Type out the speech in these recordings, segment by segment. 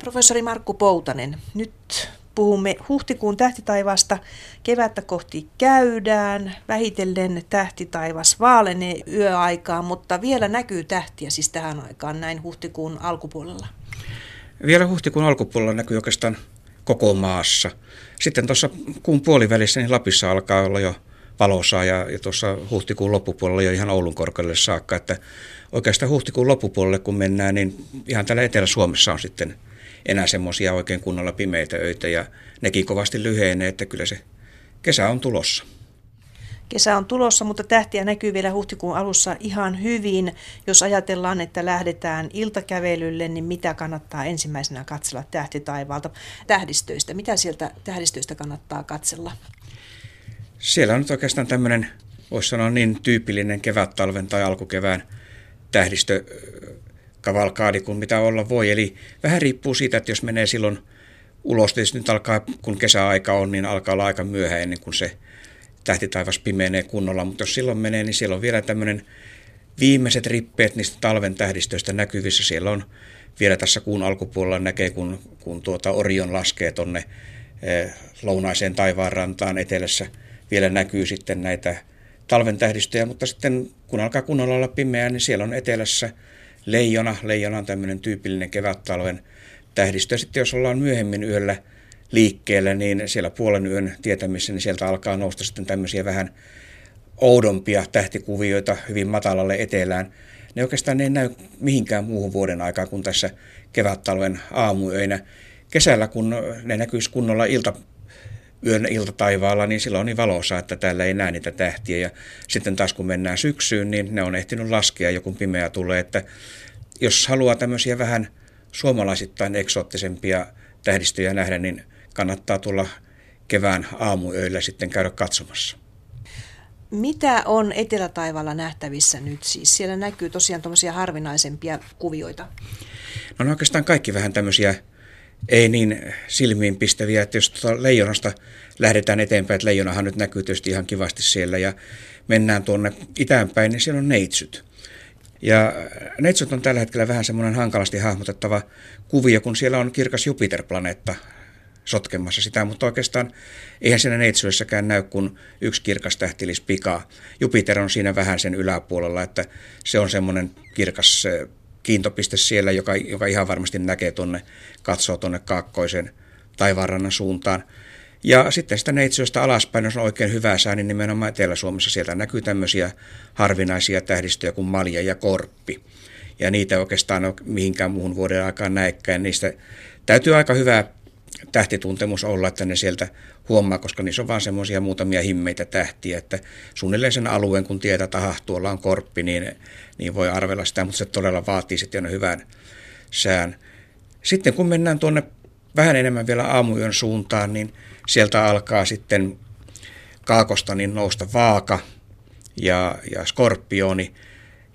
Professori Markku Poutanen, nyt puhumme huhtikuun tähtitaivasta. Kevättä kohti käydään, vähitellen tähtitaivas vaalenee yöaikaan, mutta vielä näkyy tähtiä siis tähän aikaan näin huhtikuun alkupuolella. Vielä huhtikuun alkupuolella näkyy oikeastaan koko maassa. Sitten tuossa kuun puolivälissä niin Lapissa alkaa olla jo valosaa ja, ja tuossa huhtikuun loppupuolella jo ihan Oulun korkeudelle saakka. Että oikeastaan huhtikuun loppupuolelle kun mennään, niin ihan täällä Etelä-Suomessa on sitten enää semmoisia oikein kunnolla pimeitä öitä ja nekin kovasti lyhenee, että kyllä se kesä on tulossa. Kesä on tulossa, mutta tähtiä näkyy vielä huhtikuun alussa ihan hyvin. Jos ajatellaan, että lähdetään iltakävelylle, niin mitä kannattaa ensimmäisenä katsella tähtitaivaalta tähdistöistä? Mitä sieltä tähdistöistä kannattaa katsella? Siellä on nyt oikeastaan tämmöinen, voisi sanoa niin tyypillinen kevät-talven tai alkukevään tähdistö kavalkaadi kuin mitä olla voi. Eli vähän riippuu siitä, että jos menee silloin ulos, tietysti nyt alkaa, kun kesäaika on, niin alkaa olla aika myöhä ennen kuin se tähtitaivas pimenee kunnolla, mutta jos silloin menee, niin siellä on vielä tämmöinen viimeiset rippeet niistä talven tähdistöistä näkyvissä. Siellä on vielä tässä kuun alkupuolella näkee, kun, kun tuota Orion laskee tonne eh, lounaiseen taivaanrantaan etelässä. Vielä näkyy sitten näitä talven tähdistöjä, mutta sitten kun alkaa kunnolla olla pimeää, niin siellä on etelässä leijona. Leijona on tämmöinen tyypillinen kevät-talven tähdistö. Sitten jos ollaan myöhemmin yöllä liikkeellä, niin siellä puolen yön tietämissä, niin sieltä alkaa nousta sitten tämmöisiä vähän oudompia tähtikuvioita hyvin matalalle etelään. Ne oikeastaan ei näy mihinkään muuhun vuoden aikaa kuin tässä kevät-talven aamuyöinä. Kesällä, kun ne näkyisi kunnolla ilta, yön iltataivaalla, niin silloin on niin valossa, että täällä ei näe niitä tähtiä. Ja sitten taas kun mennään syksyyn, niin ne on ehtinyt laskea, joku pimeä tulee. Että jos haluaa tämmöisiä vähän suomalaisittain eksoottisempia tähdistöjä nähdä, niin kannattaa tulla kevään aamuyöillä sitten käydä katsomassa. Mitä on etelätaivalla nähtävissä nyt siis? Siellä näkyy tosiaan tuommoisia harvinaisempia kuvioita. No, no oikeastaan kaikki vähän tämmöisiä ei niin silmiin pistäviä, että jos tuota leijonasta lähdetään eteenpäin, että leijonahan nyt näkyy tietysti ihan kivasti siellä ja mennään tuonne itäänpäin, niin siellä on neitsyt. Ja neitsyt on tällä hetkellä vähän semmoinen hankalasti hahmotettava kuvio, kun siellä on kirkas Jupiter-planeetta sotkemassa sitä, mutta oikeastaan eihän siinä neitsyydessäkään näy kuin yksi kirkas tähtilis pika. Jupiter on siinä vähän sen yläpuolella, että se on semmoinen kirkas kiintopiste siellä, joka, joka ihan varmasti näkee tuonne, katsoo tuonne kaakkoisen taivaanrannan suuntaan. Ja sitten sitä neitsyöstä alaspäin, jos on oikein hyvä sää, niin nimenomaan Etelä-Suomessa sieltä näkyy tämmöisiä harvinaisia tähdistöjä kuin malja ja korppi. Ja niitä oikeastaan ole mihinkään muuhun vuoden aikaan näekään. Niistä täytyy aika hyvä tähtituntemus olla, että ne sieltä huomaa, koska niissä on vaan semmoisia muutamia himmeitä tähtiä, että suunnilleen sen alueen, kun tietää, että tuolla on korppi, niin, niin voi arvella sitä, mutta se todella vaatii sitten hyvän sään. Sitten kun mennään tuonne vähän enemmän vielä aamuyön suuntaan, niin sieltä alkaa sitten kaakosta niin nousta vaaka ja, ja skorpioni.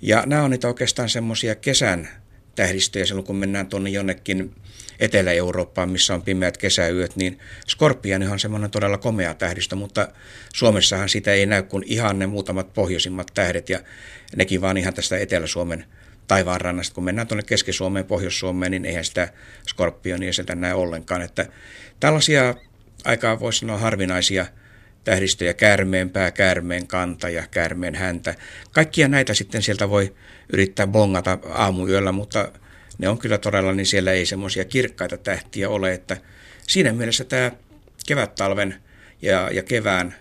Ja nämä on niitä oikeastaan semmoisia kesän tähdistöjä silloin, kun mennään tuonne jonnekin Etelä-Eurooppaan, missä on pimeät kesäyöt, niin Skorpioni on semmoinen todella komea tähdistö, mutta Suomessahan sitä ei näy kuin ihan ne muutamat pohjoisimmat tähdet ja nekin vaan ihan tästä Etelä-Suomen taivaanrannasta. Kun mennään tuonne Keski-Suomeen, Pohjois-Suomeen, niin eihän sitä Skorpionia sieltä näe ollenkaan. Että tällaisia aikaa voisi sanoa harvinaisia tähdistöjä, käärmeen pää, käärmeen kanta ja käärmeen häntä. Kaikkia näitä sitten sieltä voi yrittää bongata aamuyöllä, mutta ne on kyllä todella, niin siellä ei semmoisia kirkkaita tähtiä ole, että siinä mielessä tämä kevät-talven ja, ja kevään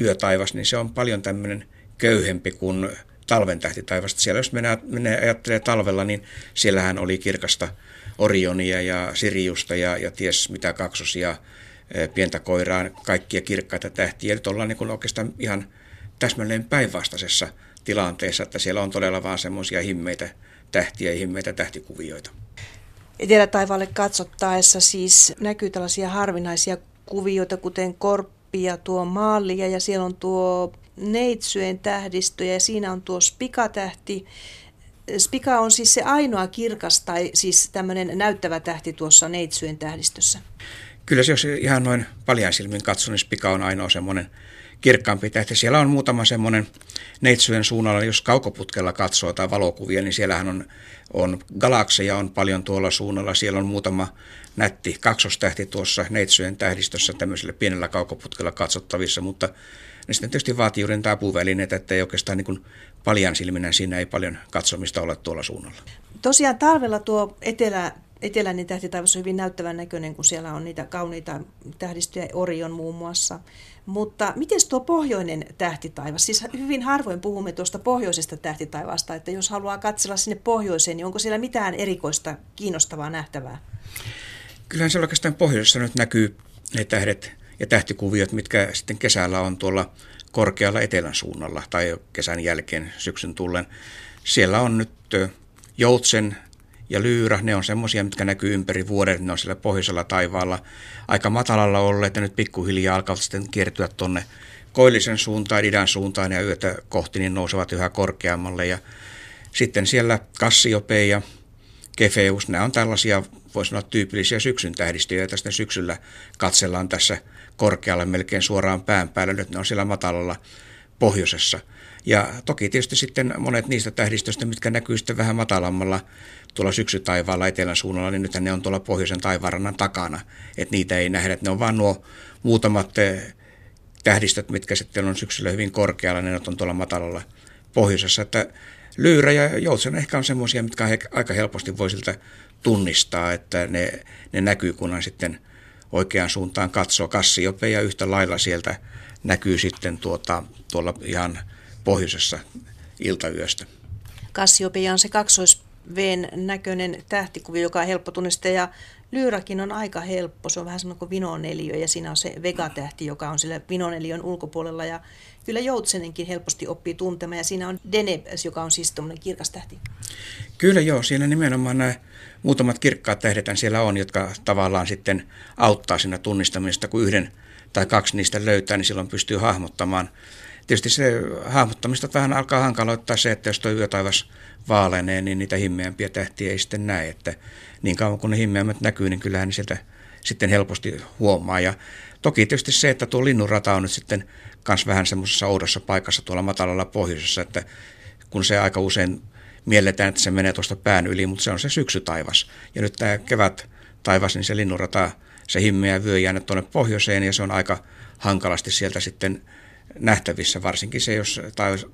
yötaivas, niin se on paljon tämmöinen köyhempi kuin talven tähtitaivasta. Siellä jos menee, menee ajattelee talvella, niin siellähän oli kirkasta Orionia ja Siriusta ja, ja ties mitä kaksosia, pientä koiraa, kaikkia kirkkaita tähtiä. Nyt ollaan niin oikeastaan ihan täsmälleen päinvastaisessa tilanteessa, että siellä on todella vaan semmoisia himmeitä tähtiä ja himmeitä tähtikuvioita. Etelätaivaalle katsottaessa siis näkyy tällaisia harvinaisia kuvioita, kuten korppi ja tuo maallia ja siellä on tuo neitsyen tähdistö ja siinä on tuo spikatähti. Spika on siis se ainoa kirkas tai siis tämmöinen näyttävä tähti tuossa neitsyen tähdistössä. Kyllä se, jos ihan noin paljain silmin katsoo, niin spika on ainoa semmoinen kirkkaampi tähti. Siellä on muutama semmoinen neitsyön suunnalla, jos kaukoputkella katsoo tai valokuvia, niin siellähän on, on galakseja on paljon tuolla suunnalla. Siellä on muutama nätti kaksostähti tuossa neitsyön tähdistössä tämmöisellä pienellä kaukoputkella katsottavissa, mutta ne sitten tietysti vaatii juuri niitä apuvälineitä, että ei oikeastaan niin paljon silminä siinä ei paljon katsomista ole tuolla suunnalla. Tosiaan talvella tuo etelä, eteläinen tähtitaivas on hyvin näyttävän näköinen, kun siellä on niitä kauniita tähdistöjä, Orion muun muassa. Mutta miten tuo pohjoinen tähtitaivas? Siis hyvin harvoin puhumme tuosta pohjoisesta tähtitaivaasta, että jos haluaa katsella sinne pohjoiseen, niin onko siellä mitään erikoista, kiinnostavaa nähtävää? Kyllähän se oikeastaan pohjoisessa nyt näkyy ne tähdet ja tähtikuviot, mitkä sitten kesällä on tuolla korkealla etelän suunnalla tai kesän jälkeen syksyn tullen. Siellä on nyt Joutsen ja Lyyrä, ne on semmoisia, mitkä näkyy ympäri vuoden, ne on siellä pohjoisella taivaalla aika matalalla olleet ja nyt pikkuhiljaa alkavat sitten kiertyä tuonne koillisen suuntaan, idän suuntaan ja yötä kohti, niin nousevat yhä korkeammalle ja sitten siellä Kassiope ja Kefeus, nämä on tällaisia, voisi sanoa, tyypillisiä syksyn tähdistöjä, joita sitten syksyllä katsellaan tässä korkealle melkein suoraan pään päällä. Nyt ne on siellä matalalla pohjoisessa. Ja toki tietysti sitten monet niistä tähdistöistä, mitkä näkyy sitten vähän matalammalla tuolla syksytaivaalla etelän suunnalla, niin nythän ne on tuolla pohjoisen taivaanrannan takana. Että niitä ei nähdä, ne on vaan nuo muutamat eh, tähdistöt, mitkä sitten on syksyllä hyvin korkealla, ne on tuolla matalalla pohjoisessa. Että Lyyrä ja Joutsen ehkä on semmoisia, mitkä aika helposti voi siltä tunnistaa, että ne, ne näkyy, kunhan sitten oikeaan suuntaan katsoo. Kassiope ja yhtä lailla sieltä näkyy sitten tuota, tuolla ihan pohjoisessa iltayöstä. Kassiopeia on se kaksois näköinen tähtikuvi, joka on helppo tunnistaa ja Lyyrakin on aika helppo, se on vähän semmoinen kuin vinoneliö ja siinä on se vegatähti, joka on sillä vinoneliön ulkopuolella ja kyllä Joutsenenkin helposti oppii tuntemaan ja siinä on Denebs, joka on siis tuommoinen kirkas tähti. Kyllä joo, siinä nimenomaan nämä muutamat kirkkaat tähdet siellä on, jotka tavallaan sitten auttaa siinä tunnistamista, kun yhden tai kaksi niistä löytää, niin silloin pystyy hahmottamaan. Tietysti se hahmottamista vähän alkaa hankaloittaa se, että jos tuo yötaivas vaalenee, niin niitä himmeämpiä tähtiä ei sitten näe. Että niin kauan kun ne himmeämmät näkyy, niin kyllähän ne sieltä sitten helposti huomaa. Ja toki tietysti se, että tuo linnunrata on nyt sitten myös vähän semmoisessa oudossa paikassa tuolla matalalla pohjoisessa, että kun se aika usein mielletään, että se menee tuosta pään yli, mutta se on se syksytaivas. Ja nyt tämä kevät taivas, niin se linnunrata, se himmeä vyö jäänyt tuonne pohjoiseen ja se on aika hankalasti sieltä sitten nähtävissä, varsinkin se, jos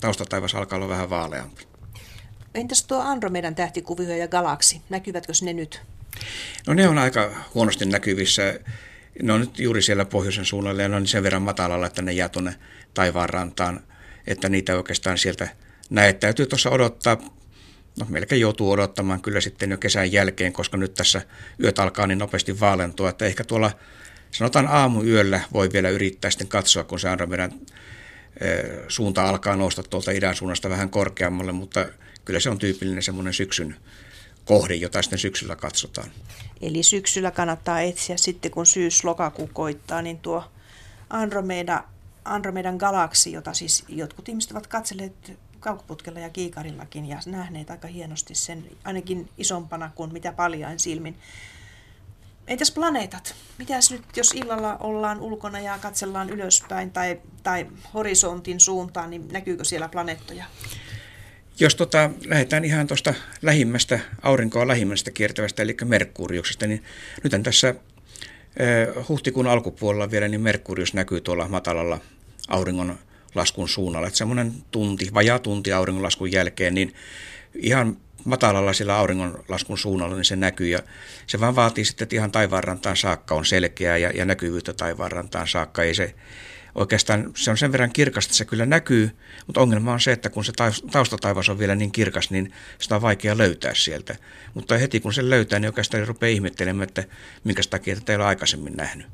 taustataivas alkaa olla vähän vaaleampi. Entäs tuo Andromedan tähtikuvio ja galaksi, näkyvätkö ne nyt? No ne on aika huonosti näkyvissä. Ne on nyt juuri siellä pohjoisen suunnalla ja ne on sen verran matalalla, että ne jää tuonne taivaanrantaan, että niitä oikeastaan sieltä näe. Täytyy tuossa odottaa, no melkein joutuu odottamaan kyllä sitten jo kesän jälkeen, koska nyt tässä yöt alkaa niin nopeasti vaalentua, että ehkä tuolla sanotaan aamuyöllä voi vielä yrittää sitten katsoa, kun se Andromedan suunta alkaa nousta tuolta idän suunnasta vähän korkeammalle, mutta kyllä se on tyypillinen semmoinen syksyn kohde, jota sitten syksyllä katsotaan. Eli syksyllä kannattaa etsiä sitten, kun syys-lokakuu koittaa, niin tuo Andromeda, Andromedan galaksi, jota siis jotkut ihmiset ovat katselleet kaukoputkella ja kiikarillakin ja nähneet aika hienosti sen, ainakin isompana kuin mitä paljain silmin. Entäs planeetat? Mitäs nyt, jos illalla ollaan ulkona ja katsellaan ylöspäin tai, tai horisontin suuntaan, niin näkyykö siellä planeettoja? Jos tota, lähdetään ihan tuosta lähimmästä, aurinkoa lähimmästä kiertävästä, eli Merkuriuksesta, niin nyt tässä eh, huhtikuun alkupuolella vielä, niin Merkurius näkyy tuolla matalalla auringon laskun suunnalla. Että semmoinen tunti, vajaa tunti auringonlaskun jälkeen, niin ihan matalalla sillä auringonlaskun suunnalla, niin se näkyy. Ja se vaan vaatii sitten, että ihan taivaanrantaan saakka on selkeää ja, ja näkyvyyttä taivaanrantaan saakka. Ei se, oikeastaan se on sen verran kirkasta, että se kyllä näkyy, mutta ongelma on se, että kun se taustataivas on vielä niin kirkas, niin sitä on vaikea löytää sieltä. Mutta heti kun se löytää, niin oikeastaan rupeaa ihmettelemään, että minkä takia tätä ei ole aikaisemmin nähnyt.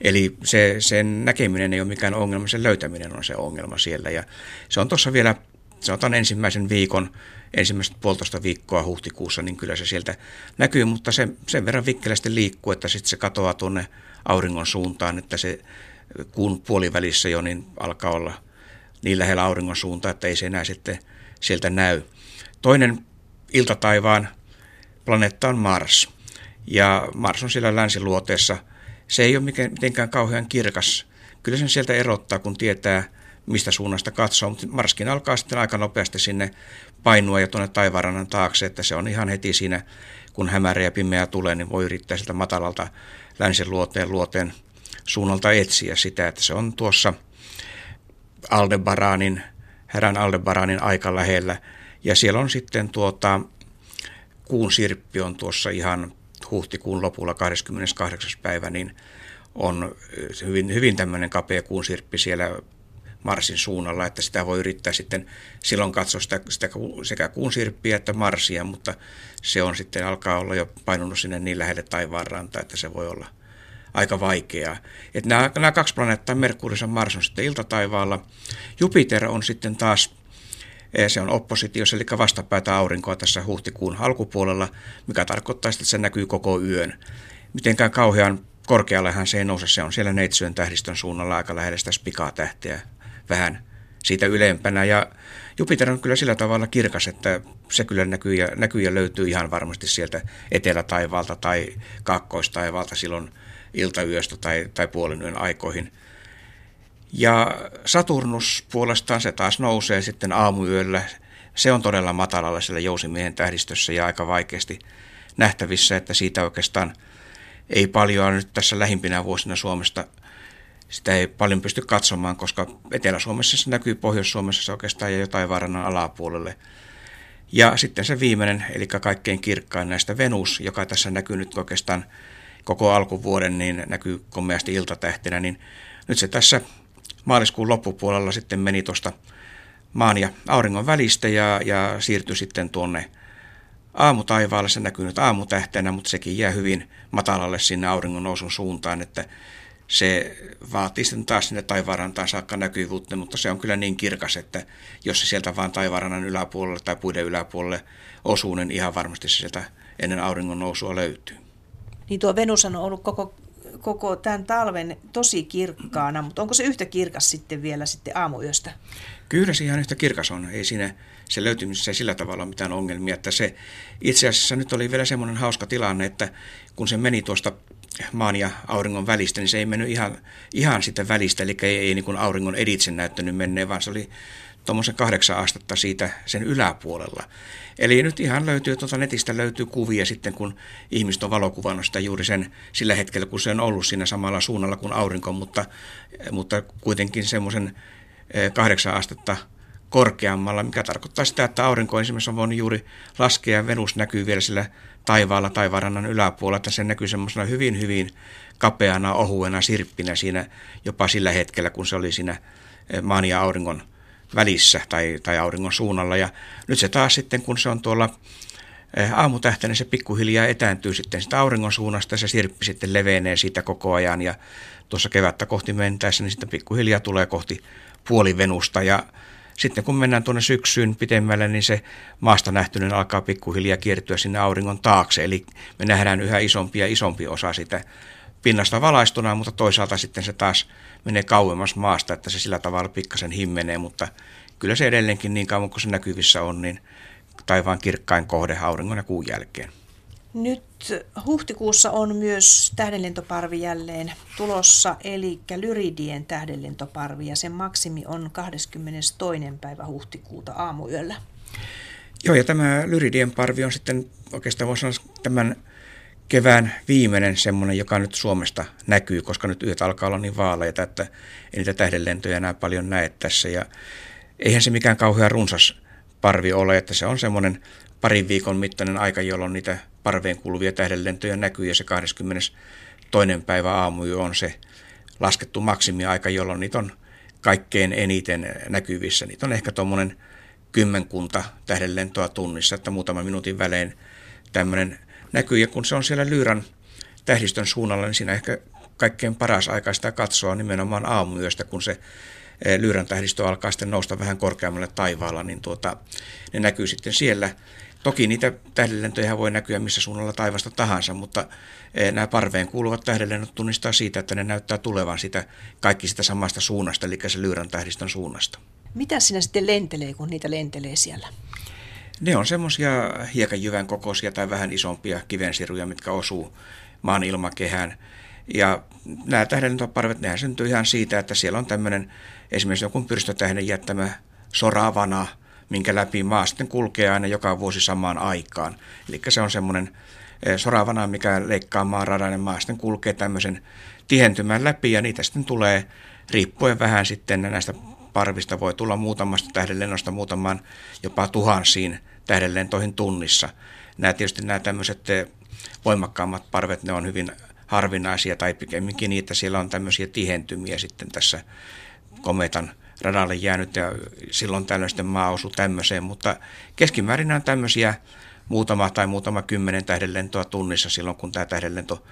Eli se, sen näkeminen ei ole mikään ongelma, sen löytäminen on se ongelma siellä. Ja se on tuossa vielä, sanotaan ensimmäisen viikon, ensimmäiset puolitoista viikkoa huhtikuussa, niin kyllä se sieltä näkyy, mutta se sen verran vikkelästi liikkuu, että sitten se katoaa tuonne auringon suuntaan, että se kuun puolivälissä jo niin alkaa olla niin lähellä auringon suuntaa, että ei se enää sitten sieltä näy. Toinen iltataivaan planeetta on Mars. Ja Mars on siellä länsiluoteessa. Se ei ole mitenkään kauhean kirkas, kyllä sen sieltä erottaa, kun tietää, mistä suunnasta katsoo, mutta Marskin alkaa sitten aika nopeasti sinne painua ja tuonne taivarannan taakse, että se on ihan heti siinä, kun hämärä ja pimeä tulee, niin voi yrittää sitä matalalta länsin luoteen luoteen suunnalta etsiä sitä, että se on tuossa Aldebaranin, herran Aldebaranin aika lähellä. Ja siellä on sitten tuota, kuun sirppi on tuossa ihan huhtikuun lopulla 28. päivä, niin on hyvin, hyvin tämmöinen kapea kuun sirppi siellä Marsin suunnalla, että sitä voi yrittää sitten silloin katsoa sitä, sitä sekä kuun sirppiä että Marsia, mutta se on sitten alkaa olla jo painunut sinne niin lähelle taivaanrantaa, että se voi olla aika vaikeaa. Että nämä, nämä kaksi planeettaa, Merkurius ja Mars on sitten iltataivaalla. Jupiter on sitten taas eh, se on oppositiossa, eli vastapäätä aurinkoa tässä huhtikuun alkupuolella, mikä tarkoittaa että se näkyy koko yön. Mitenkään kauhean korkeallehan se ei nouse, se on siellä Neitsyön tähdistön suunnalla aika lähellä sitä spikaa-tähteä vähän siitä ylempänä. Ja Jupiter on kyllä sillä tavalla kirkas, että se kyllä näkyy ja, näkyy ja löytyy ihan varmasti sieltä etelätaivaalta tai kaakkoistaivaalta silloin iltayöstä tai, tai puolen yön aikoihin. Ja Saturnus puolestaan se taas nousee sitten aamuyöllä. Se on todella matalalla siellä jousimiehen tähdistössä ja aika vaikeasti nähtävissä, että siitä oikeastaan ei paljon nyt tässä lähimpinä vuosina Suomesta sitä ei paljon pysty katsomaan, koska Etelä-Suomessa se näkyy, Pohjois-Suomessa se oikeastaan ja jotain varannan alapuolelle. Ja sitten se viimeinen, eli kaikkein kirkkain näistä Venus, joka tässä näkyy nyt oikeastaan koko alkuvuoden, niin näkyy komeasti iltatähtenä, niin nyt se tässä maaliskuun loppupuolella sitten meni tuosta maan ja auringon välistä ja, ja siirtyi sitten tuonne aamutaivaalle. Se näkyy nyt aamutähtenä, mutta sekin jää hyvin matalalle sinne auringon nousun suuntaan, että se vaatii sitten taas sinne taivaanrantaan saakka näkyvyyttä, mutta se on kyllä niin kirkas, että jos se sieltä vaan taivaanrannan yläpuolelle tai puiden yläpuolelle osuu, niin ihan varmasti se sieltä ennen auringon nousua löytyy. Niin tuo Venus on ollut koko, koko tämän talven tosi kirkkaana, mutta onko se yhtä kirkas sitten vielä sitten aamuyöstä? Kyllä se ihan yhtä kirkas on. Ei siinä se löytymisessä sillä tavalla mitään ongelmia. Että se, itse asiassa nyt oli vielä semmoinen hauska tilanne, että kun se meni tuosta maan ja auringon välistä, niin se ei mennyt ihan, ihan sitä välistä, eli ei, ei niin kuin auringon editse näyttänyt menneen, vaan se oli tuommoisen kahdeksan astetta siitä sen yläpuolella. Eli nyt ihan löytyy, tuota netistä löytyy kuvia sitten, kun ihmiset on valokuvannut sitä juuri sen sillä hetkellä, kun se on ollut siinä samalla suunnalla kuin aurinko, mutta, mutta kuitenkin semmoisen eh, kahdeksan astetta korkeammalla, mikä tarkoittaa sitä, että aurinko esimerkiksi on voinut juuri laskea ja Venus näkyy vielä sillä taivaalla taivarannan yläpuolella, että se näkyy semmoisena hyvin, hyvin kapeana, ohuena sirppinä siinä jopa sillä hetkellä, kun se oli siinä eh, maan ja auringon välissä tai, tai auringon suunnalla. Ja nyt se taas sitten, kun se on tuolla eh, aamutähtenä, se pikkuhiljaa etääntyy sitten sitä auringon suunnasta ja se sirppi sitten levenee siitä koko ajan. Ja tuossa kevättä kohti mentäessä, niin sitten pikkuhiljaa tulee kohti puolivenusta ja sitten kun mennään tuonne syksyyn pitemmälle, niin se maasta nähtyinen alkaa pikkuhiljaa kiertyä sinne auringon taakse. Eli me nähdään yhä isompi ja isompi osa sitä pinnasta valaistuna, mutta toisaalta sitten se taas menee kauemmas maasta, että se sillä tavalla pikkasen himmenee, mutta kyllä se edelleenkin niin kauan kuin se näkyvissä on, niin taivaan kirkkain kohde auringon ja kuun jälkeen. Nyt huhtikuussa on myös tähdenlentoparvi jälleen tulossa, eli Lyridien tähdenlentoparvi, ja sen maksimi on 22. päivä huhtikuuta aamuyöllä. Joo, ja tämä Lyridien parvi on sitten oikeastaan voisi sanoa tämän kevään viimeinen semmoinen, joka nyt Suomesta näkyy, koska nyt yöt alkaa olla niin vaaleita, että ei niitä tähdenlentoja enää paljon näe tässä. Ja eihän se mikään kauhean runsas parvi ole, että se on semmoinen parin viikon mittainen aika, jolloin niitä parveen kuuluvia tähdenlentoja näkyy ja se 22. päivä aamu on se laskettu maksimiaika, jolloin niitä on kaikkein eniten näkyvissä. Niitä on ehkä tuommoinen kymmenkunta tähdenlentoa tunnissa, että muutaman minuutin välein tämmöinen näkyy. Ja kun se on siellä Lyyran tähdistön suunnalla, niin siinä ehkä kaikkein paras aika sitä katsoa nimenomaan aamuyöstä, kun se eh, Lyyrän tähdistö alkaa sitten nousta vähän korkeammalle taivaalla, niin tuota, ne näkyy sitten siellä. Toki niitä tähdenlentoja voi näkyä missä suunnalla taivasta tahansa, mutta eh, nämä parveen kuuluvat tähdenlennot tunnistaa siitä, että ne näyttää tulevan sitä, kaikki sitä samasta suunnasta, eli se Lyyrän tähdistön suunnasta. Mitä sinä sitten lentelee, kun niitä lentelee siellä? Ne on semmoisia hiekanjyvän kokoisia tai vähän isompia kivensiruja, mitkä osuu maan ilmakehään. Ja nämä tähdenlentoparvet, nehän syntyy ihan siitä, että siellä on tämmöinen esimerkiksi joku pyrstötähden jättämä soravana, minkä läpi maa sitten kulkee aina joka vuosi samaan aikaan. Eli se on semmoinen eh, soravana, mikä leikkaa maaradan ja maa sitten kulkee tämmöisen tihentymän läpi ja niitä sitten tulee riippuen vähän sitten näistä parvista voi tulla muutamasta tähdenlennosta muutamaan jopa tuhansiin tähdenlentoihin tunnissa. Nämä tietysti nämä tämmöiset eh, voimakkaammat parvet, ne on hyvin harvinaisia tai pikemminkin niitä siellä on tämmöisiä tihentymiä sitten tässä kometan radalle jäänyt ja silloin tällöin maa osuu tämmöiseen, mutta keskimäärin on tämmöisiä muutama tai muutama kymmenen tähdenlentoa tunnissa silloin, kun tämä tähdenlento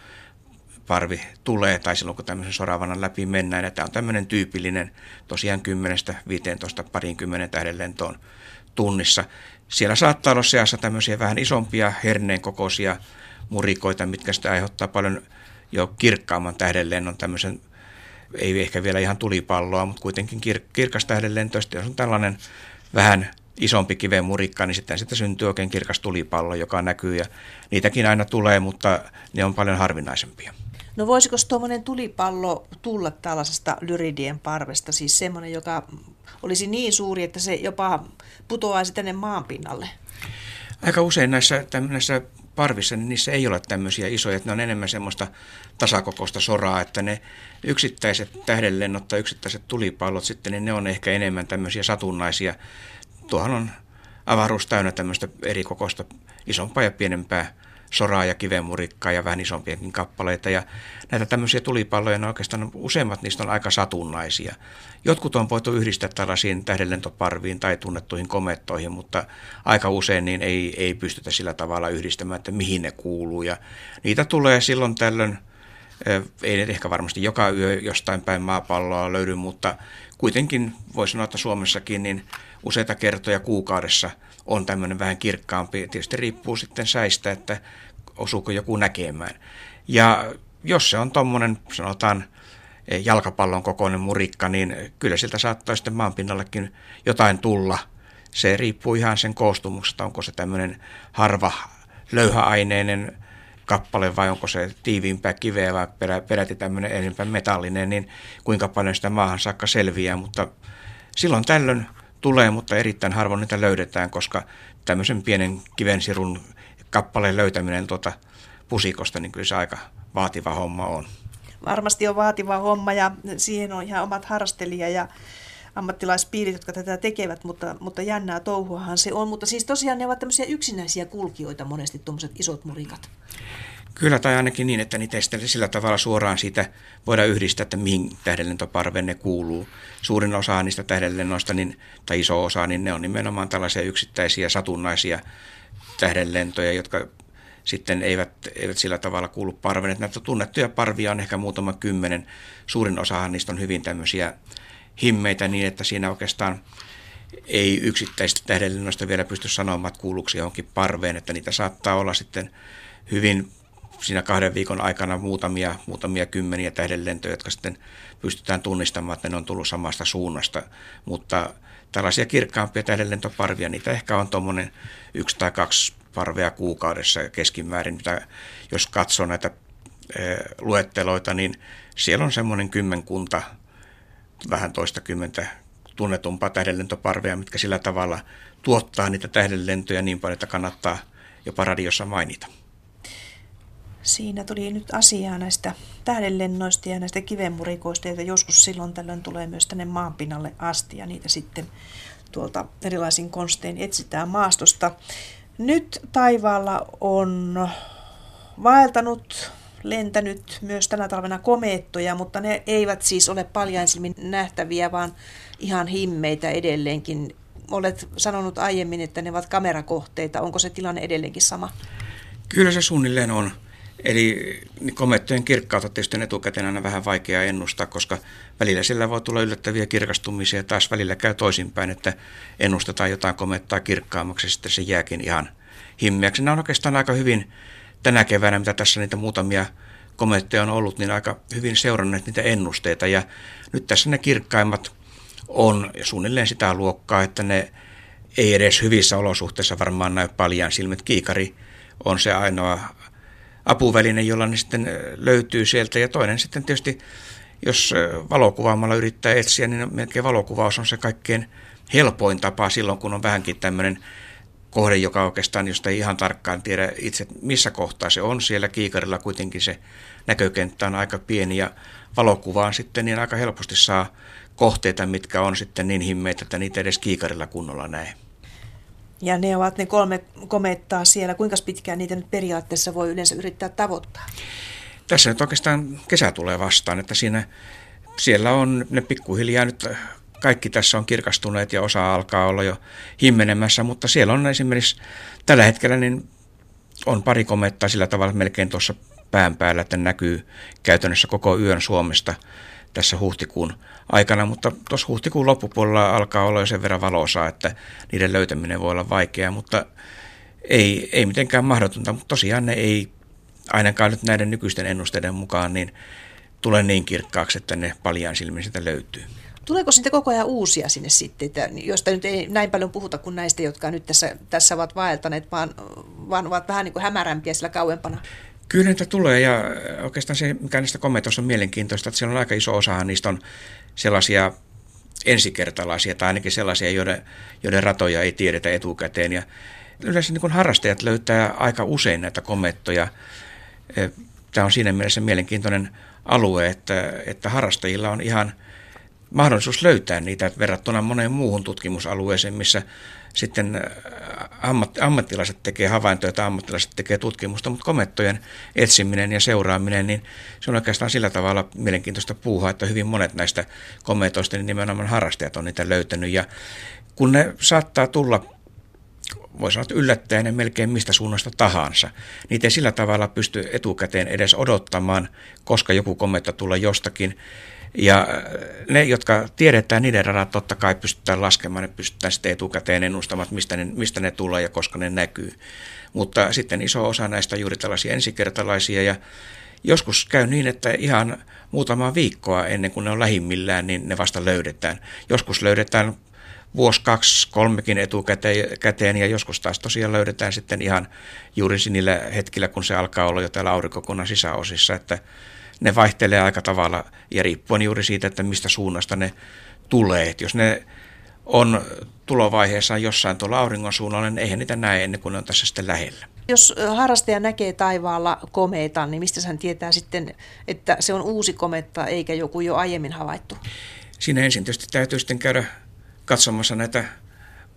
parvi tulee tai silloin kun tämmöisen soravanan läpi mennään. Ja tämä on tämmöinen tyypillinen tosiaan 10-15 parinkymmenen tähdenlentoon tunnissa. Siellä saattaa olla seassa tämmöisiä vähän isompia herneen kokoisia murikoita, mitkä sitä aiheuttaa paljon jo kirkkaamman tähdenlennon tämmöisen ei ehkä vielä ihan tulipalloa, mutta kuitenkin kir- kirkas tähdenlento. Jos on tällainen vähän isompi kiven murikka, niin sitten sitä syntyy oikein kirkas tulipallo, joka näkyy ja niitäkin aina tulee, mutta ne on paljon harvinaisempia. No voisiko tuommoinen tulipallo tulla tällaisesta lyridien parvesta, siis semmoinen, joka olisi niin suuri, että se jopa putoaisi tänne maanpinnalle? Aika usein näissä, näissä parvissa, niin niissä ei ole tämmöisiä isoja, että ne on enemmän semmoista tasakokoista soraa, että ne yksittäiset tähdenlennot tai yksittäiset tulipallot sitten, niin ne on ehkä enemmän tämmöisiä satunnaisia. Tuohan on avaruus täynnä tämmöistä eri kokoista isompaa ja pienempää soraa ja kivenmurikkaa ja vähän isompiakin kappaleita. Ja näitä tämmöisiä tulipalloja, ne oikeastaan useimmat niistä on aika satunnaisia. Jotkut on voitu yhdistää tällaisiin tähdenlentoparviin tai tunnettuihin komettoihin, mutta aika usein niin ei, ei pystytä sillä tavalla yhdistämään, että mihin ne kuuluu. Ja niitä tulee silloin tällöin, ei ehkä varmasti joka yö jostain päin maapalloa löydy, mutta kuitenkin voi sanoa, että Suomessakin niin useita kertoja kuukaudessa on tämmöinen vähän kirkkaampi. Tietysti riippuu sitten säistä, että osuuko joku näkemään. Ja jos se on tuommoinen, sanotaan, jalkapallon kokoinen murikka, niin kyllä siltä saattaa sitten maanpinnallekin jotain tulla. Se riippuu ihan sen koostumuksesta, onko se tämmöinen harva löyhäaineinen kappale vai onko se tiiviimpää kiveä vai peräti tämmöinen enempää metallinen, niin kuinka paljon sitä maahan saakka selviää, mutta silloin tällöin tulee, mutta erittäin harvoin niitä löydetään, koska tämmöisen pienen kivensirun kappaleen löytäminen tuota pusikosta, niin kyllä se aika vaativa homma on. Varmasti on vaativa homma ja siihen on ihan omat harrastelija ja ammattilaispiirit, jotka tätä tekevät, mutta, mutta jännää touhuahan se on. Mutta siis tosiaan ne ovat tämmöisiä yksinäisiä kulkijoita monesti tuommoiset isot murikat. Kyllä, tai ainakin niin, että niitä ei sillä tavalla suoraan siitä voida yhdistää, että mihin tähdenlentoparveen ne kuuluu. Suurin osa niistä tähdenlennoista, niin, tai iso osa, niin ne on nimenomaan tällaisia yksittäisiä satunnaisia tähdenlentoja, jotka sitten eivät, eivät sillä tavalla kuulu parveen. Että näitä tunnettuja parvia on ehkä muutama kymmenen. Suurin osahan niistä on hyvin tämmöisiä himmeitä niin, että siinä oikeastaan ei yksittäistä tähdenlennoista vielä pysty sanomaan, että kuuluuko johonkin parveen, että niitä saattaa olla sitten hyvin siinä kahden viikon aikana muutamia, muutamia kymmeniä tähdenlentoja, jotka sitten pystytään tunnistamaan, että ne on tullut samasta suunnasta. Mutta tällaisia kirkkaampia tähdenlentoparvia, niitä ehkä on tuommoinen yksi tai kaksi parvea kuukaudessa keskimäärin. Mitä, jos katsoo näitä e, luetteloita, niin siellä on semmoinen kymmenkunta, vähän toista kymmentä tunnetumpaa tähdenlentoparvea, mitkä sillä tavalla tuottaa niitä tähdenlentoja niin paljon, että kannattaa jopa radiossa mainita. Siinä tuli nyt asiaa näistä tähdenlennoista ja näistä kivenmurikoista, joita joskus silloin tällöin tulee myös tänne maanpinnalle asti ja niitä sitten tuolta erilaisin konstein etsitään maastosta. Nyt taivaalla on vaeltanut, lentänyt myös tänä talvena komeettoja, mutta ne eivät siis ole paljaisilmin nähtäviä, vaan ihan himmeitä edelleenkin. Olet sanonut aiemmin, että ne ovat kamerakohteita. Onko se tilanne edelleenkin sama? Kyllä se suunnilleen on. Eli komettojen kirkkautta tietysti etukäteen aina vähän vaikea ennustaa, koska välillä sillä voi tulla yllättäviä kirkastumisia taas välillä käy toisinpäin, että ennustetaan jotain komettaa kirkkaammaksi ja sitten se jääkin ihan himmeäksi. Nämä on oikeastaan aika hyvin tänä keväänä, mitä tässä niitä muutamia kometteja on ollut, niin aika hyvin seuranneet niitä ennusteita ja nyt tässä ne kirkkaimmat on suunnilleen sitä luokkaa, että ne ei edes hyvissä olosuhteissa varmaan näy paljon silmät. Kiikari on se ainoa apuväline, jolla ne sitten löytyy sieltä. Ja toinen sitten tietysti, jos valokuvaamalla yrittää etsiä, niin melkein valokuvaus on se kaikkein helpoin tapa silloin, kun on vähänkin tämmöinen kohde, joka oikeastaan, josta ei ihan tarkkaan tiedä itse, missä kohtaa se on. Siellä kiikarilla kuitenkin se näkökenttä on aika pieni ja valokuvaan sitten niin aika helposti saa kohteita, mitkä on sitten niin himmeitä, että niitä edes kiikarilla kunnolla näe. Ja ne ovat ne kolme komettaa siellä. Kuinka pitkään niitä nyt periaatteessa voi yleensä yrittää tavoittaa? Tässä nyt oikeastaan kesä tulee vastaan, että siinä, siellä on ne pikkuhiljaa nyt kaikki tässä on kirkastuneet ja osa alkaa olla jo himmenemässä, mutta siellä on esimerkiksi tällä hetkellä niin on pari komettaa sillä tavalla melkein tuossa pään päällä, että näkyy käytännössä koko yön Suomesta tässä huhtikuun aikana, mutta tuossa huhtikuun loppupuolella alkaa olla jo sen verran valosaa, että niiden löytäminen voi olla vaikeaa, mutta ei, ei mitenkään mahdotonta, mutta tosiaan ne ei ainakaan nyt näiden nykyisten ennusteiden mukaan niin tule niin kirkkaaksi, että ne paljaan silmin sitä löytyy. Tuleeko sitten koko ajan uusia sinne sitten, että, josta nyt ei näin paljon puhuta kuin näistä, jotka nyt tässä, tässä ovat vaeltaneet, vaan, vaan ovat vähän niin kuin hämärämpiä sillä kauempana? Kyllä niitä tulee ja oikeastaan se, mikä niistä kommentoista on mielenkiintoista, että siellä on aika iso osa niistä on sellaisia ensikertalaisia tai ainakin sellaisia, joiden, joiden ratoja ei tiedetä etukäteen. Ja yleensä niin harrastajat löytää aika usein näitä komettoja. Tämä on siinä mielessä mielenkiintoinen alue, että, että harrastajilla on ihan – mahdollisuus löytää niitä verrattuna moneen muuhun tutkimusalueeseen, missä sitten äh, ammat, ammattilaiset tekee havaintoja tai ammattilaiset tekee tutkimusta, mutta komettojen etsiminen ja seuraaminen, niin se on oikeastaan sillä tavalla mielenkiintoista puuhaa, että hyvin monet näistä kometoista, niin nimenomaan harrastajat on niitä löytänyt. Ja kun ne saattaa tulla voi sanoa, että yllättäen melkein mistä suunnasta tahansa. Niitä ei sillä tavalla pysty etukäteen edes odottamaan, koska joku kometta tulee jostakin. Ja äh, ne, jotka tiedetään, niiden radat totta kai pystytään laskemaan, ne pystytään sitten etukäteen ennustamaan, mistä ne, mistä ne tulee ja koska ne näkyy. Mutta sitten iso osa näistä on juuri tällaisia ensikertalaisia ja joskus käy niin, että ihan muutama viikkoa ennen kuin ne on lähimmillään, niin ne vasta löydetään. Joskus löydetään vuosi, kaksi, kolmekin etukäteen ja joskus taas tosiaan löydetään sitten ihan juuri niillä hetkillä, kun se alkaa olla jo täällä aurinkokunnan sisäosissa, että ne vaihtelee aika tavalla ja riippuen juuri siitä, että mistä suunnasta ne tulee. Et jos ne on tulovaiheessa jossain tuolla auringon suunnalla, niin eihän niitä näe ennen kuin ne on tässä sitten lähellä. Jos harrastaja näkee taivaalla komeetan, niin mistä hän tietää sitten, että se on uusi kometta eikä joku jo aiemmin havaittu? Siinä ensin tietysti täytyy sitten käydä katsomassa näitä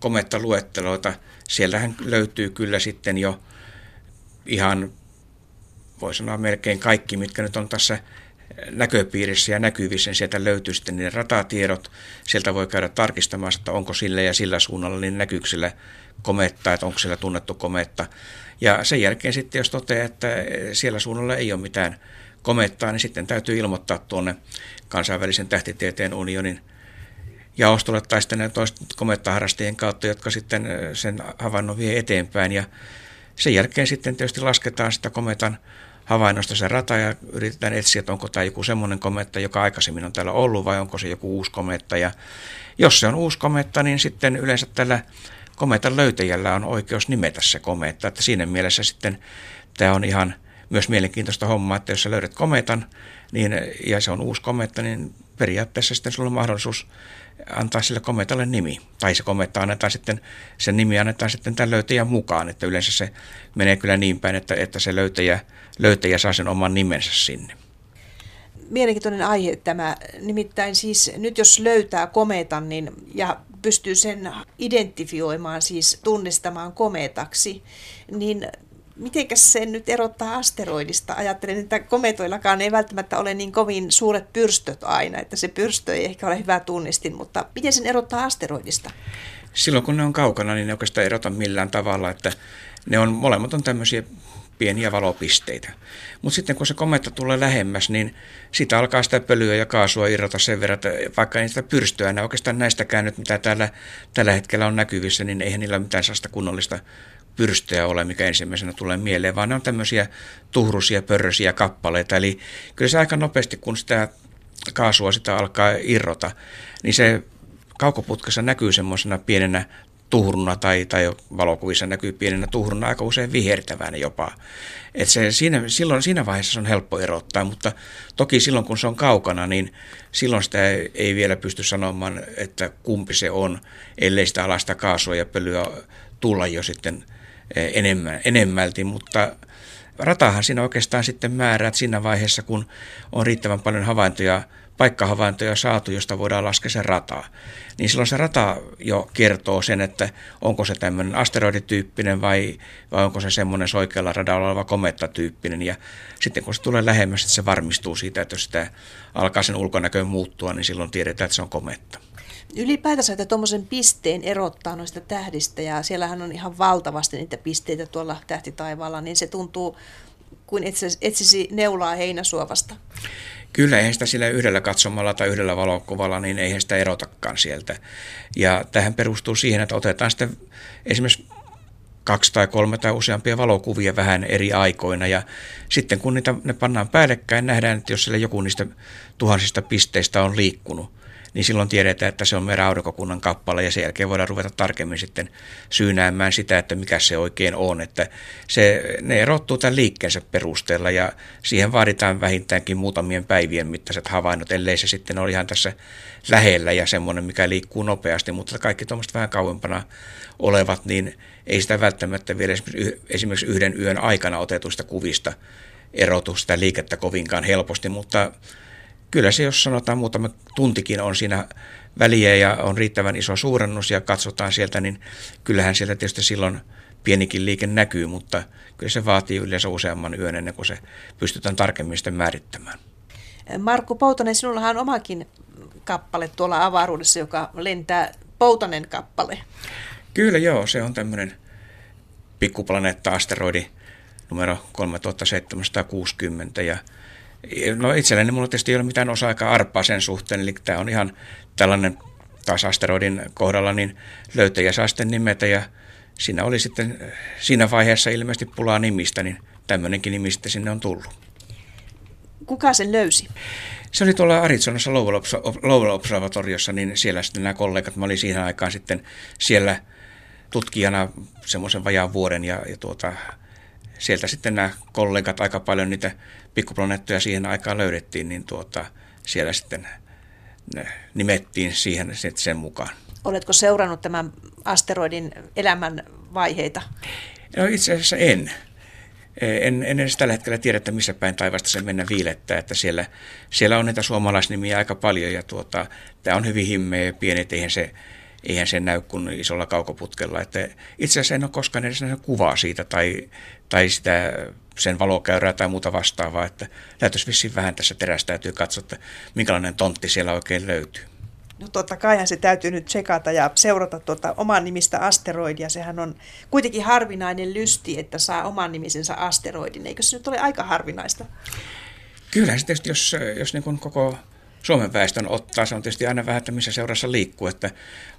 komettaluetteloita. Siellähän löytyy kyllä sitten jo ihan voi sanoa melkein kaikki, mitkä nyt on tässä näköpiirissä ja näkyvissä, niin sieltä löytyy sitten ne ratatiedot. Sieltä voi käydä tarkistamaan, että onko sillä ja sillä suunnalla niin näkyykö sillä kometta, että onko siellä tunnettu kometta. Ja sen jälkeen sitten, jos toteaa, että siellä suunnalla ei ole mitään komettaa, niin sitten täytyy ilmoittaa tuonne kansainvälisen tähtitieteen unionin jaostolle tai sitten ne komettaharrastajien kautta, jotka sitten sen havainnon vie eteenpäin. Ja sen jälkeen sitten tietysti lasketaan sitä kometan havainnosta se rata ja yritetään etsiä, että onko tämä joku semmoinen kometta, joka aikaisemmin on täällä ollut vai onko se joku uusi kometta. Ja jos se on uusi kometta, niin sitten yleensä tällä kometan löytäjällä on oikeus nimetä se kometta. Että siinä mielessä sitten tämä on ihan myös mielenkiintoista hommaa, että jos sä löydät kometan niin, ja se on uusi kometta, niin periaatteessa sitten sulla on mahdollisuus antaa sille kometalle nimi. Tai se kometta annetaan sitten, sen nimi annetaan sitten tämän löytäjän mukaan, että yleensä se menee kyllä niin päin, että, että se löytäjä, löytäjä saa sen oman nimensä sinne. Mielenkiintoinen aihe tämä. Nimittäin siis nyt jos löytää kometan niin, ja pystyy sen identifioimaan, siis tunnistamaan kometaksi, niin mitenkäs sen nyt erottaa asteroidista? Ajattelen, että kometoillakaan ei välttämättä ole niin kovin suuret pyrstöt aina, että se pyrstö ei ehkä ole hyvä tunnistin, mutta miten sen erottaa asteroidista? Silloin kun ne on kaukana, niin ne oikeastaan erota millään tavalla, että ne on molemmat on tämmöisiä pieniä valopisteitä. Mutta sitten kun se kometta tulee lähemmäs, niin siitä alkaa sitä pölyä ja kaasua irrota sen verran, että vaikka ei sitä pyrstöä enää oikeastaan näistäkään nyt, mitä täällä, tällä hetkellä on näkyvissä, niin eihän niillä mitään sellaista kunnollista pyrstöjä ole, mikä ensimmäisenä tulee mieleen, vaan ne on tämmöisiä tuhrusia, pörrösiä kappaleita. Eli kyllä se aika nopeasti, kun sitä kaasua sitä alkaa irrota, niin se kaukoputkessa näkyy semmoisena pienenä tuhruna tai, tai valokuvissa näkyy pienenä tuhruna aika usein vihertävänä jopa. Et se, siinä, silloin, siinä vaiheessa se on helppo erottaa, mutta toki silloin kun se on kaukana, niin silloin sitä ei, ei vielä pysty sanomaan, että kumpi se on, ellei sitä alasta kaasua ja pölyä tulla jo sitten eh, enemmän, enemmälti, mutta ratahan siinä oikeastaan sitten määrät siinä vaiheessa, kun on riittävän paljon havaintoja paikkahavaintoja saatu, josta voidaan laskea se rata. Niin silloin se rata jo kertoo sen, että onko se tämmöinen asteroidityyppinen vai, vai onko se semmoinen soikealla radalla oleva komettatyyppinen. Ja sitten kun se tulee lähemmäs, että se varmistuu siitä, että jos sitä alkaa sen ulkonäköön muuttua, niin silloin tiedetään, että se on kometta. Ylipäätänsä, että tuommoisen pisteen erottaa noista tähdistä, ja siellähän on ihan valtavasti niitä pisteitä tuolla tähtitaivaalla, niin se tuntuu kuin etsisi neulaa heinäsuovasta. Kyllä, eihän sitä sillä yhdellä katsomalla tai yhdellä valokuvalla, niin eihän sitä erotakaan sieltä. Ja tähän perustuu siihen, että otetaan sitten esimerkiksi kaksi tai kolme tai useampia valokuvia vähän eri aikoina. Ja sitten kun niitä, ne pannaan päällekkäin, nähdään, että jos siellä joku niistä tuhansista pisteistä on liikkunut, niin silloin tiedetään, että se on meidän aurinkokunnan kappale ja sen jälkeen voidaan ruveta tarkemmin sitten syynäämään sitä, että mikä se oikein on. Että se, ne erottuu tämän liikkeensä perusteella ja siihen vaaditaan vähintäänkin muutamien päivien mittaiset havainnot, ellei se sitten ole ihan tässä lähellä ja semmoinen, mikä liikkuu nopeasti, mutta kaikki tuommoista vähän kauempana olevat, niin ei sitä välttämättä vielä esimerkiksi yhden yön aikana otetuista kuvista erotu sitä liikettä kovinkaan helposti, mutta kyllä se, jos sanotaan muutama tuntikin on siinä väliä ja on riittävän iso suurennus ja katsotaan sieltä, niin kyllähän sieltä tietysti silloin pienikin liike näkyy, mutta kyllä se vaatii yleensä useamman yön ennen kuin se pystytään tarkemmin sitten määrittämään. Markku Poutonen, sinullahan on omakin kappale tuolla avaruudessa, joka lentää Poutonen kappale. Kyllä joo, se on tämmöinen pikkuplaneetta-asteroidi numero 3760 ja No itselleni mulla tietysti ei ole mitään osa-aikaa arpaa sen suhteen, eli tämä on ihan tällainen taas asteroidin kohdalla, niin löytäjä saa sitten nimetä ja siinä oli sitten siinä vaiheessa ilmeisesti pulaa nimistä, niin tämmöinenkin nimi sitten sinne on tullut. Kuka sen löysi? Se oli tuolla Arizonassa Lowell Observatoriossa, niin siellä sitten nämä kollegat, mä olin siihen aikaan sitten siellä tutkijana semmoisen vajaan vuoden ja, ja tuota, sieltä sitten nämä kollegat aika paljon niitä pikkuplaneettoja siihen aikaan löydettiin, niin tuota, siellä sitten nimettiin siihen sen mukaan. Oletko seurannut tämän asteroidin elämän vaiheita? No itse asiassa en. En, en edes tällä hetkellä tiedä, että missä päin taivasta se mennä viilettää, että siellä, siellä on niitä suomalaisnimiä aika paljon ja tuota, tämä on hyvin himmeä ja pieni, eihän se, eihän se näy kuin isolla kaukoputkella. Että itse asiassa en ole koskaan edes nähnyt kuvaa siitä tai, tai sitä sen valokäyrää tai muuta vastaavaa, että täytyisi vissiin vähän tässä täytyy katsoa, että minkälainen tontti siellä oikein löytyy. No totta kai se täytyy nyt tsekata ja seurata tuota oman nimistä asteroidia. Sehän on kuitenkin harvinainen lysti, että saa oman nimisensä asteroidin. Eikö se nyt ole aika harvinaista? Kyllä se tietysti, jos, jos niin koko Suomen väestön ottaa, se on tietysti aina vähän, että missä seurassa liikkuu. Että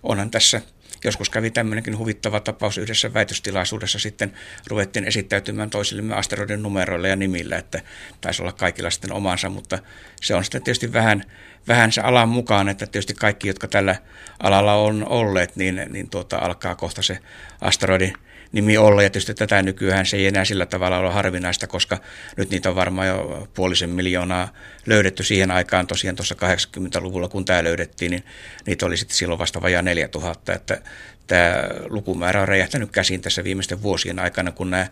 onhan tässä joskus kävi tämmöinenkin huvittava tapaus yhdessä väitöstilaisuudessa sitten ruvettiin esittäytymään toisillemme asteroidin numeroilla ja nimillä, että taisi olla kaikilla sitten omansa, mutta se on sitten tietysti vähän, vähän se alan mukaan, että tietysti kaikki, jotka tällä alalla on olleet, niin, niin tuota, alkaa kohta se asteroidin nimi olla. Ja tietysti tätä nykyään se ei enää sillä tavalla ole harvinaista, koska nyt niitä on varmaan jo puolisen miljoonaa löydetty siihen aikaan. Tosiaan tuossa 80-luvulla, kun tämä löydettiin, niin niitä oli sitten silloin vasta vajaa 4000. Että tämä lukumäärä on räjähtänyt käsiin tässä viimeisten vuosien aikana, kun nämä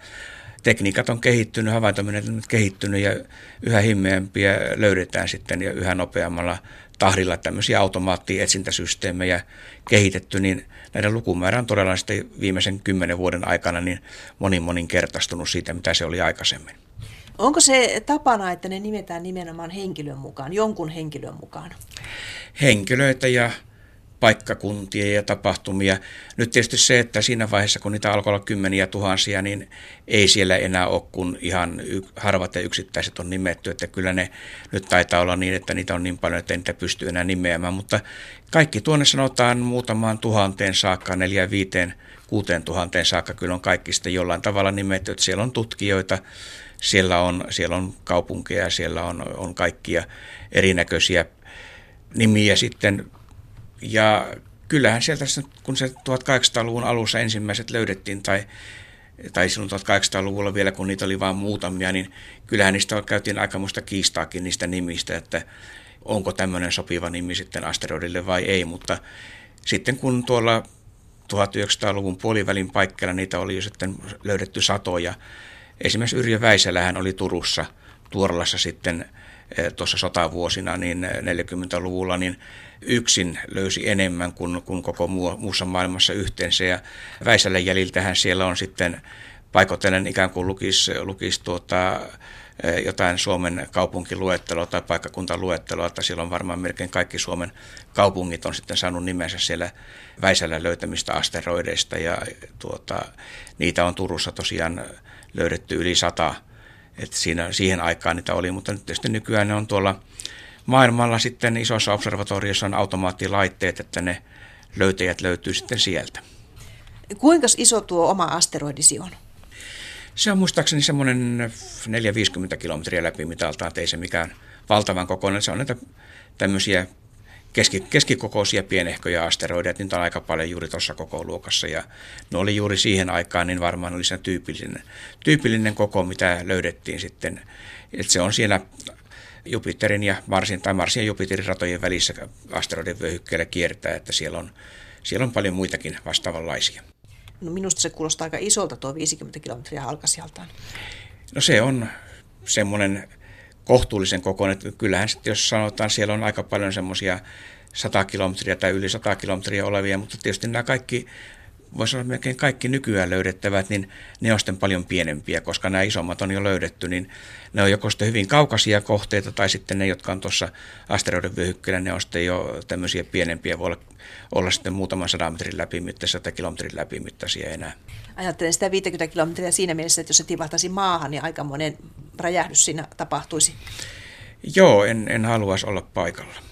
tekniikat on kehittynyt, havaintomenetelmät kehittynyt ja yhä himmeämpiä löydetään sitten ja yhä nopeammalla tahdilla tämmöisiä automaattietsintäsysteemejä kehitetty, niin näiden lukumäärä on todella sitten viimeisen kymmenen vuoden aikana niin monin moninkertaistunut siitä, mitä se oli aikaisemmin. Onko se tapana, että ne nimetään nimenomaan henkilön mukaan, jonkun henkilön mukaan? Henkilöitä ja paikkakuntia ja tapahtumia. Nyt tietysti se, että siinä vaiheessa, kun niitä alkoi olla kymmeniä tuhansia, niin ei siellä enää ole, kun ihan harvat ja yksittäiset on nimetty. Että kyllä ne nyt taitaa olla niin, että niitä on niin paljon, että niitä pystyy enää nimeämään. Mutta kaikki tuonne sanotaan muutamaan tuhanteen saakka, neljä, viiteen, kuuteen tuhanteen saakka kyllä on kaikki sitten jollain tavalla nimetty. Että siellä on tutkijoita, siellä on, siellä on kaupunkeja, siellä on, on kaikkia erinäköisiä nimiä sitten ja kyllähän sieltä, kun se 1800-luvun alussa ensimmäiset löydettiin, tai, tai silloin 1800-luvulla vielä, kun niitä oli vain muutamia, niin kyllähän niistä käytiin aikamoista kiistaakin niistä nimistä, että onko tämmöinen sopiva nimi sitten asteroidille vai ei, mutta sitten kun tuolla 1900-luvun puolivälin paikkeilla niitä oli jo sitten löydetty satoja. Esimerkiksi Yrjö Väisälähän oli Turussa, Tuorlassa sitten tuossa sotavuosina, niin 40-luvulla, eh, niin yksin löysi enemmän kuin, kuin koko muussa maailmassa yhteensä. Ja Väisälän jäljiltähän siellä on sitten paikotellen ikään kuin lukisi, lukisi tuota, Eh, jotain Suomen kaupunkiluetteloa tai paikkakuntaluetteloa, että silloin varmaan melkein kaikki Suomen kaupungit on sitten saanut nimensä siellä Väisällä löytämistä asteroideista ja tuota, niitä on Turussa tosiaan löydetty yli sata, että siinä, siihen aikaan niitä oli, mutta nyt tietysti nykyään ne on tuolla maailmalla sitten isossa observatoriossa on automaattilaitteet, että ne löytäjät löytyy sitten sieltä. Kuinka iso tuo oma asteroidisi on? Se on muistaakseni semmoinen 450 kilometriä läpi mitaltaan, ei se mikään valtavan kokoinen. Se on näitä tämmöisiä keski, keskikokoisia pienehköjä asteroideja, niitä on aika paljon juuri tuossa koko luokassa. Ja ne oli juuri siihen aikaan, niin varmaan oli se tyypillinen, tyypillinen koko, mitä löydettiin sitten. Et se on siellä Jupiterin ja Marsin tai Marsin ja Jupiterin ratojen välissä asteroiden vyöhykkeellä kiertää, että siellä on, siellä on paljon muitakin vastaavanlaisia. No minusta se kuulostaa aika isolta tuo 50 kilometriä halkasijaltaan. No se on semmoinen kohtuullisen kokoinen, kyllähän sitten jos sanotaan, siellä on aika paljon semmoisia 100 kilometriä tai yli 100 kilometriä olevia, mutta tietysti nämä kaikki voisi olla melkein kaikki nykyään löydettävät, niin ne on sitten paljon pienempiä, koska nämä isommat on jo löydetty, niin ne on joko sitten hyvin kaukaisia kohteita, tai sitten ne, jotka on tuossa asteroiden vyöhykkeellä, ne on sitten jo tämmöisiä pienempiä, voi olla, olla sitten muutaman sadan metrin läpimittaisia tai kilometrin läpimittaisia enää. Ajattelen sitä 50 kilometriä siinä mielessä, että jos se tipahtaisi maahan, niin aika monen räjähdys siinä tapahtuisi. Joo, en, en haluaisi olla paikalla.